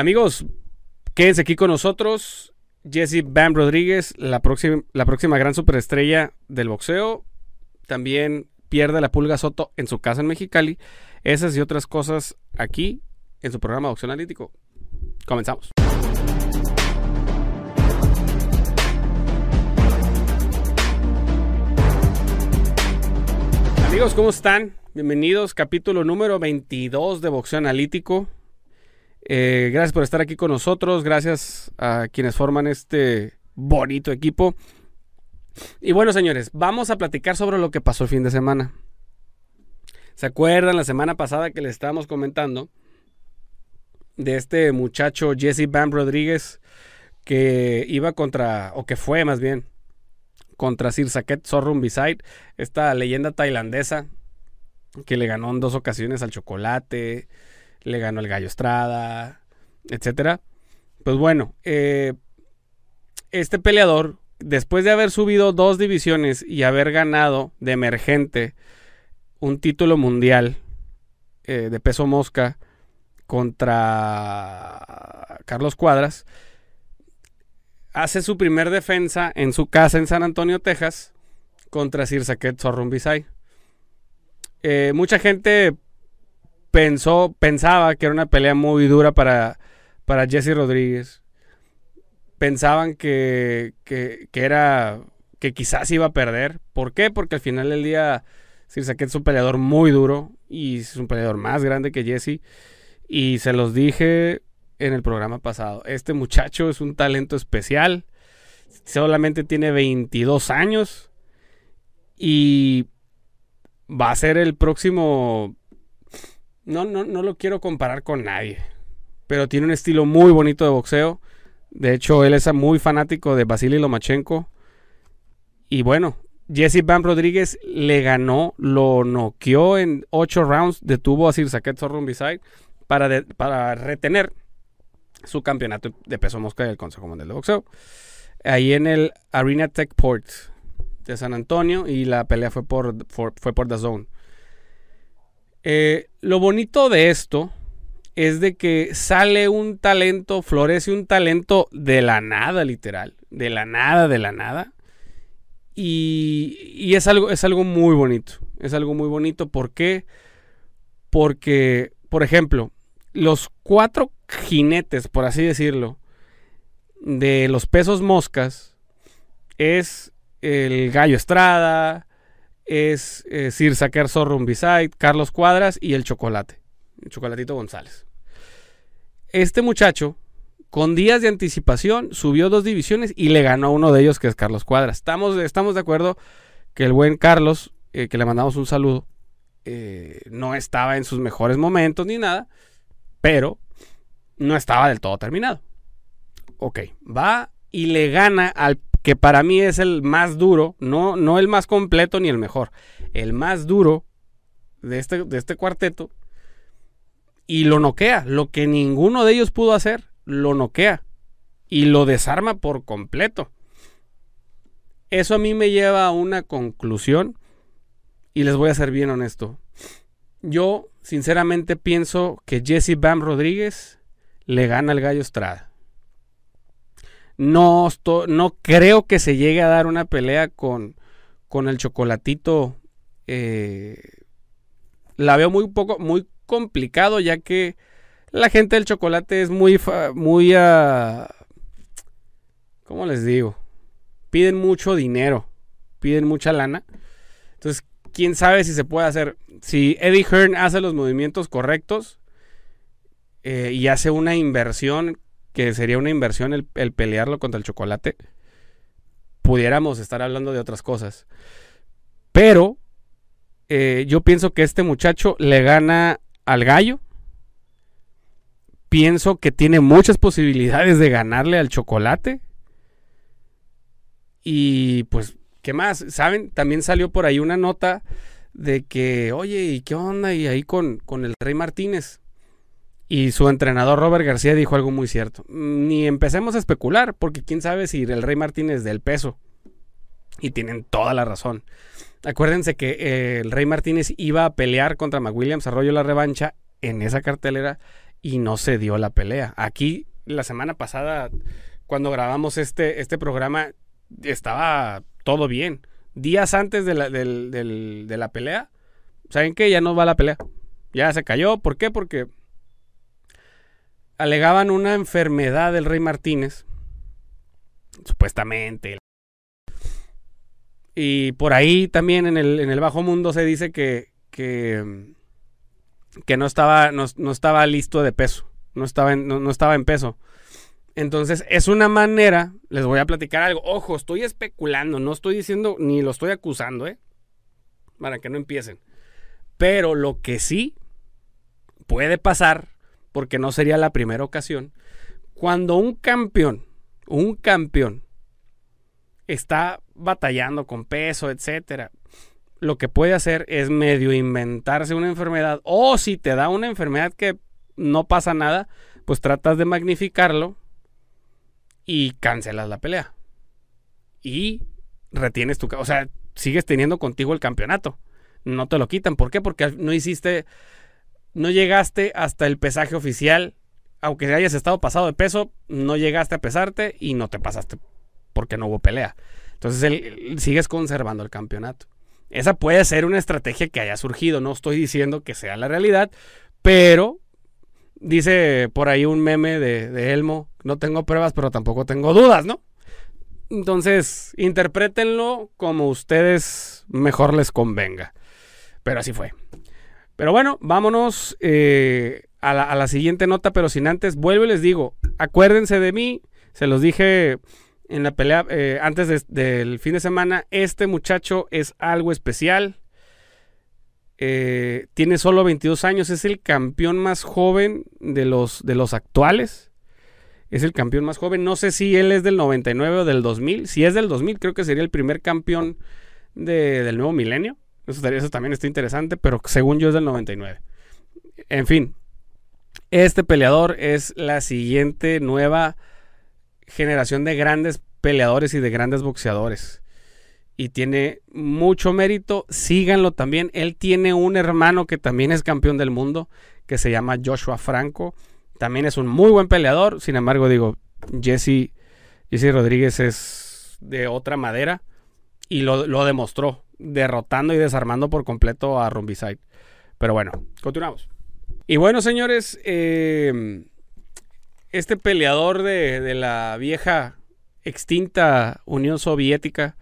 Amigos, quédense aquí con nosotros. Jesse Bam Rodríguez, la próxima, la próxima gran superestrella del boxeo. También pierde la pulga Soto en su casa en Mexicali. Esas y otras cosas aquí en su programa Boxeo Analítico. Comenzamos. Amigos, ¿cómo están? Bienvenidos, capítulo número 22 de Boxeo Analítico. Eh, gracias por estar aquí con nosotros, gracias a quienes forman este bonito equipo. Y bueno, señores, vamos a platicar sobre lo que pasó el fin de semana. ¿Se acuerdan la semana pasada que les estábamos comentando de este muchacho Jesse Bam Rodríguez que iba contra, o que fue más bien, contra Sir Saket Sorrumbiside, esta leyenda tailandesa que le ganó en dos ocasiones al chocolate, le ganó el Gallo Estrada, etcétera. Pues bueno, eh, este peleador, después de haber subido dos divisiones y haber ganado de emergente un título mundial eh, de peso mosca contra Carlos Cuadras, hace su primer defensa en su casa en San Antonio, Texas, contra Sir Saket Sorrumbisai. Eh, mucha gente pensó, pensaba que era una pelea muy dura para, para Jesse Rodríguez. Pensaban que, que, era que quizás iba a perder. ¿Por qué? Porque al final del día Sir Saket es un peleador muy duro y es un peleador más grande que Jesse. Y se los dije en el programa pasado. Este muchacho es un talento especial. Solamente tiene 22 años. Y va a ser el próximo no, no, no lo quiero comparar con nadie. Pero tiene un estilo muy bonito de boxeo. De hecho, él es muy fanático de Vasily Lomachenko. Y bueno, Jesse Bam Rodríguez le ganó, lo noqueó en 8 rounds, detuvo a Sir Saket Sorrumbiside para, para retener su campeonato de peso mosca del Consejo Mundial de Boxeo. Ahí en el Arena Tech Port de San Antonio y la pelea fue por, fue por The Zone. Eh, lo bonito de esto es de que sale un talento, florece un talento de la nada, literal. De la nada, de la nada. Y, es, algo, es algo muy bonito. Es algo muy bonito. ¿Por qué? Porque, por ejemplo, los cuatro jinetes, por así decirlo, de los pesos moscas es el Gallo Estrada, es Sir Saker Beside, Carlos Cuadras y el Chocolate, el Chocolatito González. Este muchacho, con días de anticipación, subió dos divisiones y le ganó a uno de ellos, que es Carlos Cuadras. Estamos, estamos de acuerdo que el buen Carlos, eh, que le mandamos un saludo, eh, no estaba en sus mejores momentos ni nada, pero no estaba del todo terminado. Ok, va y le gana al que para mí es el más duro, no, no el más completo ni el mejor, el más duro de este, de este cuarteto, y lo noquea, lo que ninguno de ellos pudo hacer, lo noquea y lo desarma por completo. Eso a mí me lleva a una conclusión y les voy a ser bien honesto. Yo sinceramente pienso que Jesse Bam Rodríguez le gana al Gallo Estrada. No, no creo que se llegue a dar una pelea con, con el chocolatito. Eh, la veo muy poco, muy complicado, ya que la gente del chocolate es muy, muy, uh, ¿cómo les digo? Piden mucho dinero, piden mucha lana. Entonces, quién sabe si se puede hacer. Si Eddie Hearn hace los movimientos correctos eh, y hace una inversión que sería una inversión el, pelearlo contra el chocolate, pudiéramos estar hablando de otras cosas. Pero eh, yo pienso que este muchacho le gana al gallo. Pienso que tiene muchas posibilidades de ganarle al chocolate. Y pues, ¿qué más? ¿Saben? También salió por ahí una nota de que, oye, ¿y qué onda? Y ahí con, con el Rey Martínez. Y su entrenador Robert García dijo algo muy cierto. Ni empecemos a especular, porque quién sabe si el Rey Martínez del peso. Y tienen toda la razón. Acuérdense que eh, el Rey Martínez iba a pelear contra McWilliams Arroyo la revancha en esa cartelera y no se dio la pelea. Aquí la semana pasada, cuando grabamos este, este programa, estaba todo bien. Días antes de la, de la pelea, ¿saben qué? Ya no va la pelea. Ya se cayó. ¿Por qué? Porque alegaban una enfermedad del rey Martínez. Supuestamente. Y por ahí también en el, en el bajo mundo se dice que, que, que no, estaba, no, estaba listo de peso. No estaba, en, no, estaba en peso. Entonces es una manera, les voy a platicar algo. Ojo, estoy especulando, no estoy diciendo ni lo estoy acusando, ¿eh? Para que no empiecen. Pero lo que sí puede pasar, porque no sería la primera ocasión, cuando un campeón, un campeón, está batallando con peso, etcétera, lo que puede hacer es medio inventarse una enfermedad. O si te da una enfermedad que no pasa nada, pues tratas de magnificarlo y cancelas la pelea. Y retienes tu... O sea, sigues teniendo contigo el campeonato. No te lo quitan. ¿Por qué? Porque no hiciste... No llegaste hasta el pesaje oficial. Aunque hayas estado pasado de peso, no llegaste a pesarte y no te pasaste porque no hubo pelea. Entonces él, sigues conservando el campeonato. Esa puede ser una estrategia que haya surgido. No estoy diciendo que sea la realidad, pero dice por ahí un meme de, Elmo. No tengo pruebas, pero tampoco tengo dudas, ¿no? Entonces, interprétenlo como ustedes mejor les convenga. Pero así fue. Pero bueno, vámonos eh, a, la, siguiente nota, pero sin antes, vuelvo y les digo, acuérdense de mí, se los dije en la pelea eh, antes del fin de semana. Este muchacho es algo especial. Eh, tiene solo 22 años. Es el campeón más joven de los, de los actuales. Es el campeón más joven. No sé si él es del 99 o del 2000. Si es del 2000, creo que sería el primer campeón del nuevo milenio. Eso, también está interesante, pero según yo es del 99. En fin, este peleador es la siguiente nueva generación de grandes peleadores y de grandes boxeadores. Y tiene mucho mérito. Síganlo también. Él tiene un hermano que también es campeón del mundo, que se llama Joshua Franco. También es un muy buen peleador. Sin embargo, digo, Jesse, Jesse Rodríguez es de otra madera. Y lo, demostró, derrotando y desarmando por completo a Rumbiside. Pero bueno, continuamos. Y bueno, señores, eh, este peleador de, la vieja extinta Unión Soviética,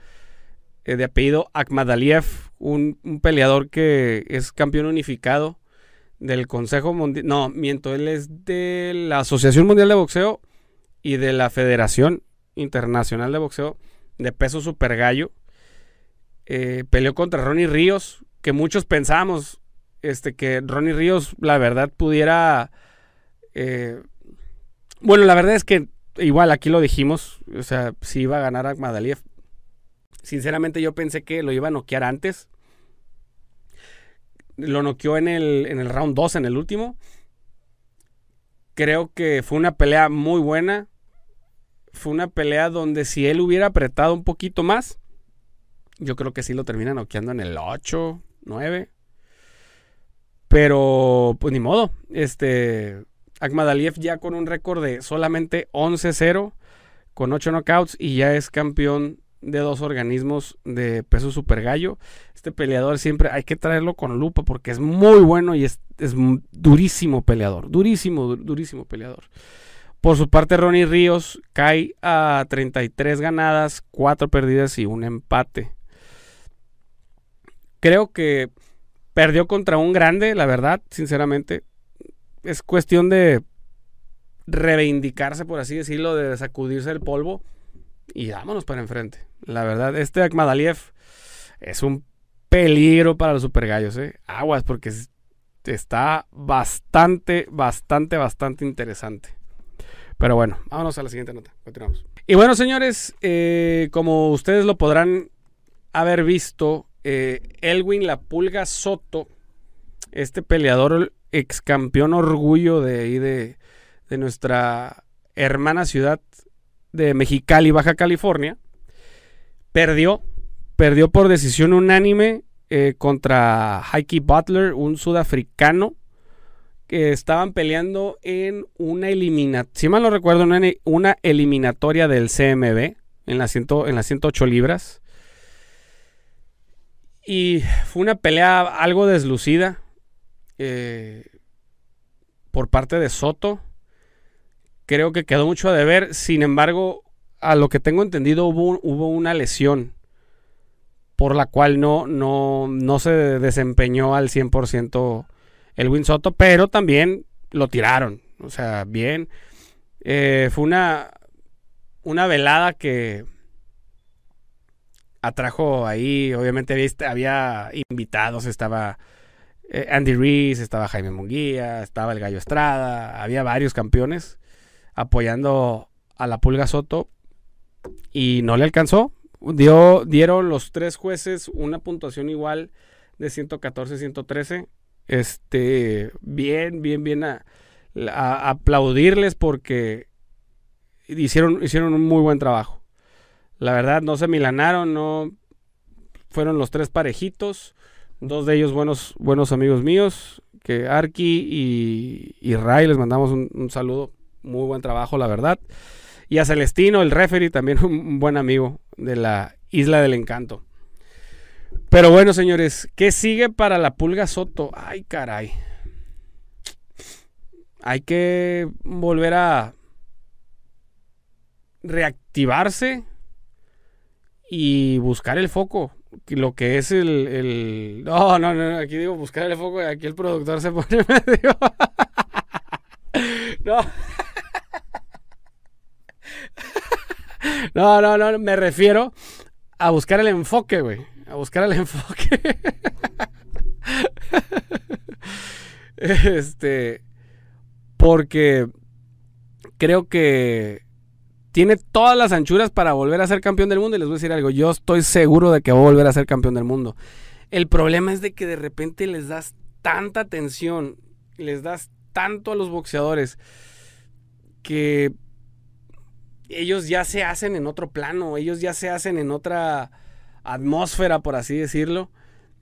eh, de apellido Akhmadaliev, un, un, peleador que es campeón unificado del Consejo Mundial, no, miento, él es de la Asociación Mundial de Boxeo y de la Federación Internacional de Boxeo de peso super gallo. Eh, peleó contra Ronnie Ríos, que muchos pensamos este, que Ronnie Ríos, la verdad, pudiera eh, bueno, la verdad es que igual aquí lo dijimos, o sea, si iba a ganar a Madaliev. Sinceramente yo pensé que lo iba a noquear antes. Lo noqueó en el, en el round 2, en el último. Creo que fue una pelea muy buena. Fue una pelea donde si él hubiera apretado un poquito más, yo creo que sí lo termina noqueando en el 8, 9. Pero, pues ni modo. Este, Akhmadaliev ya con un récord de solamente 11-0, con 8 knockouts y ya es campeón de dos organismos de peso super gallo. Este peleador siempre hay que traerlo con lupa porque es muy bueno y es, durísimo peleador. Durísimo, durísimo peleador. Por su parte, Ronnie Ríos cae a 33 ganadas, 4 perdidas y un empate. Creo que perdió contra un grande, la verdad, sinceramente es cuestión de reivindicarse, por así decirlo, de sacudirse el polvo y vámonos para enfrente. La verdad, este Akmadaliev es un peligro para los super gallos, ¿eh? Aguas, porque está bastante, bastante, bastante interesante. Pero bueno, vámonos a la siguiente nota. Continuamos. Y bueno, señores, eh, como ustedes lo podrán haber visto, eh, Elwin La Pulga Soto, este peleador ex campeón orgullo de ahí de, nuestra hermana ciudad de Mexicali, Baja California, perdió, perdió por decisión unánime eh, contra Heike Butler, un sudafricano. que estaban peleando en una eliminatoria, si mal no recuerdo, una, una, eliminatoria del CMB en en las 108 libras. Y fue una pelea algo deslucida eh, por parte de Soto. Creo que quedó mucho a deber. Sin embargo, a lo que tengo entendido, hubo, una lesión por la cual no, no, no se desempeñó al 100% el Win Soto, pero también lo tiraron. O sea, bien. Eh, fue una, una velada que atrajo ahí, obviamente había, invitados, estaba eh, Andy Reese, estaba Jaime Munguía, estaba el Gallo Estrada, había varios campeones apoyando a la Pulga Soto y no le alcanzó. Dio, dieron los tres jueces una puntuación igual de 114-113. Este, bien, bien, bien a, aplaudirles porque hicieron, hicieron un muy buen trabajo. La verdad, no se milanaron, no fueron los tres parejitos. Dos de ellos buenos, buenos amigos míos, que Arki y, y Ray, les mandamos un, saludo. Muy buen trabajo, la verdad. Y a Celestino, el referee, también un buen amigo de la Isla del Encanto. Pero bueno, señores, ¿qué sigue para la Pulga Soto? Ay, caray. Hay que volver a reactivarse y buscar el foco. Lo que es el, No, no, no, aquí digo buscar el foco aquí el productor se pone medio... no. no, no, no, me refiero a buscar el enfoque, güey. A buscar el enfoque. este... Porque creo que tiene todas las anchuras para volver a ser campeón del mundo. Y les voy a decir algo, yo estoy seguro de que va a volver a ser campeón del mundo. El problema es de que de repente les das tanta atención, les das tanto a los boxeadores, que ellos ya se hacen en otro plano, ellos ya se hacen en otra atmósfera, por así decirlo,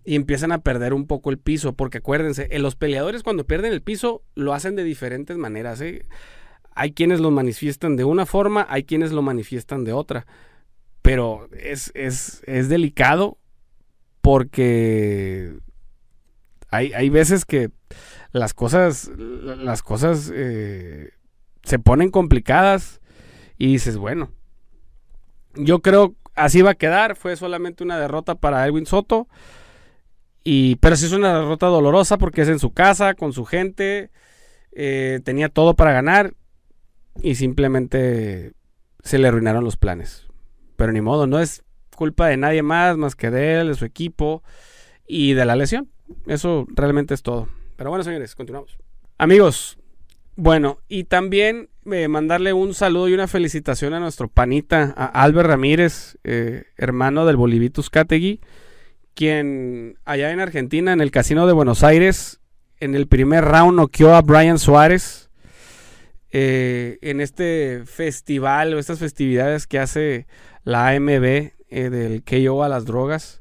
y empiezan a perder un poco el piso, porque acuérdense, los peleadores cuando pierden el piso lo hacen de diferentes maneras. ¿eh? Hay quienes lo manifiestan de una forma, hay quienes lo manifiestan de otra. Pero es, delicado porque hay, veces que las cosas, las cosas eh, se ponen complicadas y dices, bueno, yo creo así va a quedar. Fue solamente una derrota para Edwin Soto. Y, pero sí es una derrota dolorosa porque es en su casa, con su gente. Eh, tenía todo para ganar y simplemente se le arruinaron los planes. Pero ni modo, no es culpa de nadie más más que de él, de su equipo y de la lesión. Eso realmente es todo. Pero bueno, señores, continuamos. Amigos, bueno, y también eh, mandarle un saludo y una felicitación a nuestro panita, a Albert Ramírez, eh, hermano del Bolivitus Categui, quien allá en Argentina, en el Casino de Buenos Aires, en el primer round noqueó a Brian Suárez eh, en este festival o estas festividades que hace la AMB eh, del KO a las drogas.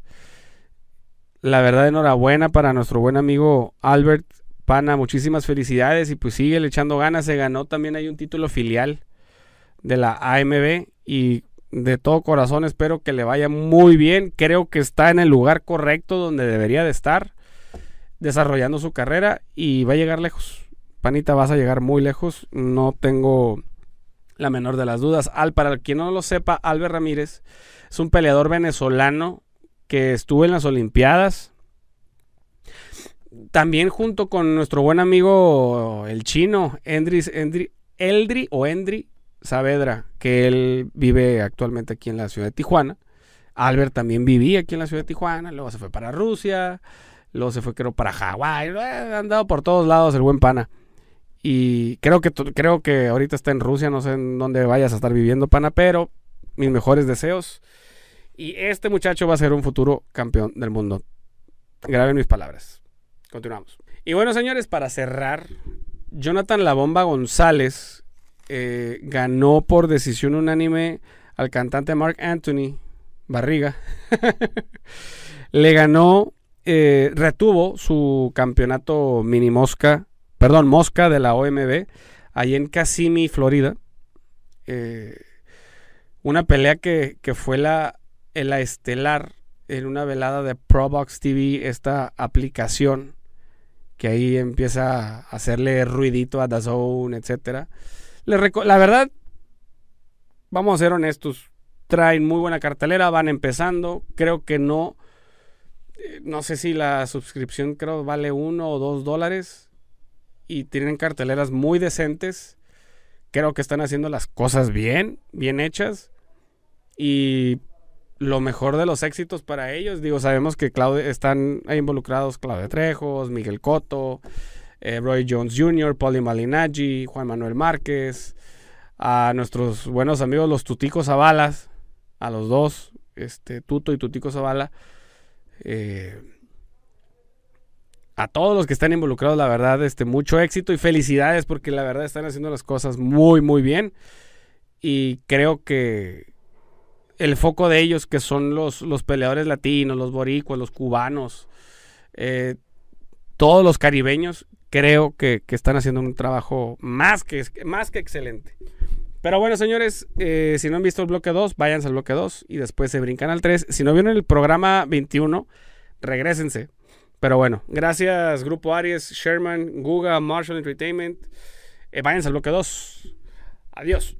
La verdad, enhorabuena para nuestro buen amigo Albert Pana, muchísimas felicidades y pues sigue le echando ganas. Se ganó también hay un título filial de la AMB y de todo corazón espero que le vaya muy bien. Creo que está en el lugar correcto donde debería de estar desarrollando su carrera y va a llegar lejos. Panita, vas a llegar muy lejos. No tengo la menor de las dudas. Al, para quien no lo sepa, Albert Ramírez es un peleador venezolano que estuvo en las Olimpiadas. También junto con nuestro buen amigo el chino, Endris, Endri, Eldri o Endri Saavedra, que él vive actualmente aquí en la ciudad de Tijuana. Albert también vivía aquí en la ciudad de Tijuana, luego se fue para Rusia, luego se fue creo para Hawái, ha andado por todos lados el buen pana. Y creo que, creo que ahorita está en Rusia, no sé en dónde vayas a estar viviendo, pana, pero mis mejores deseos. Y este muchacho va a ser un futuro campeón del mundo. Graben mis palabras. Continuamos. Y bueno, señores, para cerrar, Jonathan La Bomba González eh, ganó por decisión unánime al cantante Mark Anthony Barriga. Le ganó, eh, retuvo su campeonato mini mosca perdón, Mosca de la OMB, ahí en Kissimmee, Florida. Eh, una pelea que, fue la, la estelar en una velada de Probox TV, esta aplicación que ahí empieza a hacerle ruidito a Zone, etcétera. La verdad, vamos a ser honestos, traen muy buena cartelera, van empezando, creo que no, eh, no sé si la suscripción creo vale uno o dos dólares y tienen carteleras muy decentes, creo que están haciendo las cosas bien, bien hechas y lo mejor de los éxitos para ellos. Digo, sabemos que están involucrados Claudio Trejos, Miguel Cotto, eh, Roy Jones Jr., Paulie Malinaggi, Juan Manuel Márquez, a nuestros buenos amigos los Tuticos Zabalas, a los dos, este, Tuto y Tutico Zavala. Eh, a todos los que están involucrados, la verdad, este, mucho éxito y felicidades porque la verdad están haciendo las cosas muy, muy bien. Y creo que el foco de ellos, que son los, los peleadores latinos, los boricuas, los cubanos, eh, todos los caribeños, creo que, están haciendo un trabajo más que, más que excelente. Pero bueno, señores, eh, si no han visto el bloque 2, váyanse al bloque 2 y después se brincan al 3. Si no vieron el programa 21, regresense. Pero bueno, gracias Grupo Aries, Sherman, Guga, Marshall Entertainment. Eh, váyanse al bloque 2. Adiós.